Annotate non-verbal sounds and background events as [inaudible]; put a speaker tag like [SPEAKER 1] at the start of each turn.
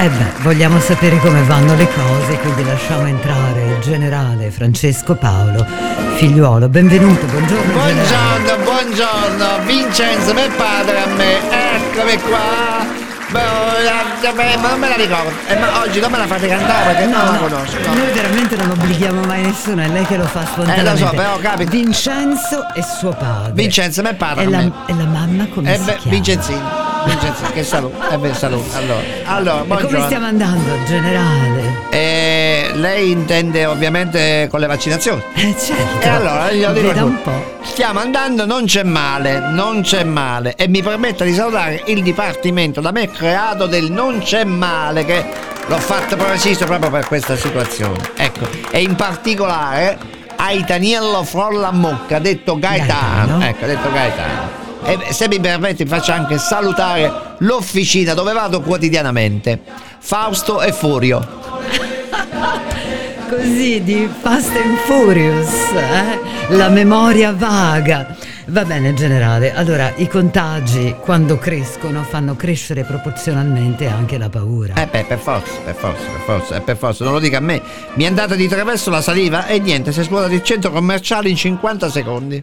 [SPEAKER 1] Eh beh, vogliamo sapere come vanno le cose, quindi lasciamo entrare il generale Francesco Paolo, figliuolo. Benvenuto, buongiorno.
[SPEAKER 2] Buongiorno,
[SPEAKER 1] generale.
[SPEAKER 2] buongiorno, Vincenzo, mio padre a me, eccomi qua. Boh, la- Ma non me la ricordo. Eh, ma oggi non me la fate cantare perché non la conosco. no.
[SPEAKER 1] Noi veramente non obblighiamo mai nessuno, è lei che lo fa spontaneamente.
[SPEAKER 2] Eh, lo so, però capita.
[SPEAKER 1] Vincenzo e suo padre.
[SPEAKER 2] Vincenzo, mio padre
[SPEAKER 1] E la,
[SPEAKER 2] me.
[SPEAKER 1] e la mamma come
[SPEAKER 2] Eh
[SPEAKER 1] si
[SPEAKER 2] beh,
[SPEAKER 1] chiama?
[SPEAKER 2] Vincenzino. Che saluto. Eh beh, saluto. Allora, allora
[SPEAKER 1] E come
[SPEAKER 2] buongiorno.
[SPEAKER 1] stiamo andando, generale?
[SPEAKER 2] Eh, lei intende ovviamente con le vaccinazioni.
[SPEAKER 1] Eh certo.
[SPEAKER 2] E allora io dico
[SPEAKER 1] Veda un po'.
[SPEAKER 2] Stiamo andando, non c'è male, non c'è male. E mi permetta di salutare il dipartimento da me creato del non c'è male, che l'ho fatto preciso proprio per questa situazione. Ecco, e in particolare ai Taniello Frolla Mocca, detto Gaetano.
[SPEAKER 1] Gaetano.
[SPEAKER 2] Ecco, detto Gaetano. E se mi permetti faccio anche salutare l'officina dove vado quotidianamente. Fausto e Furio. [laughs]
[SPEAKER 1] Così di Fast and Furious, eh? la memoria vaga. Va bene, generale. Allora, i contagi quando crescono fanno crescere proporzionalmente anche la paura.
[SPEAKER 2] Eh beh, per forza, per forza, per forza, eh, per forza, non lo dica a me. Mi è andata di traverso la saliva e niente, si è esplodato il centro commerciale in 50 secondi.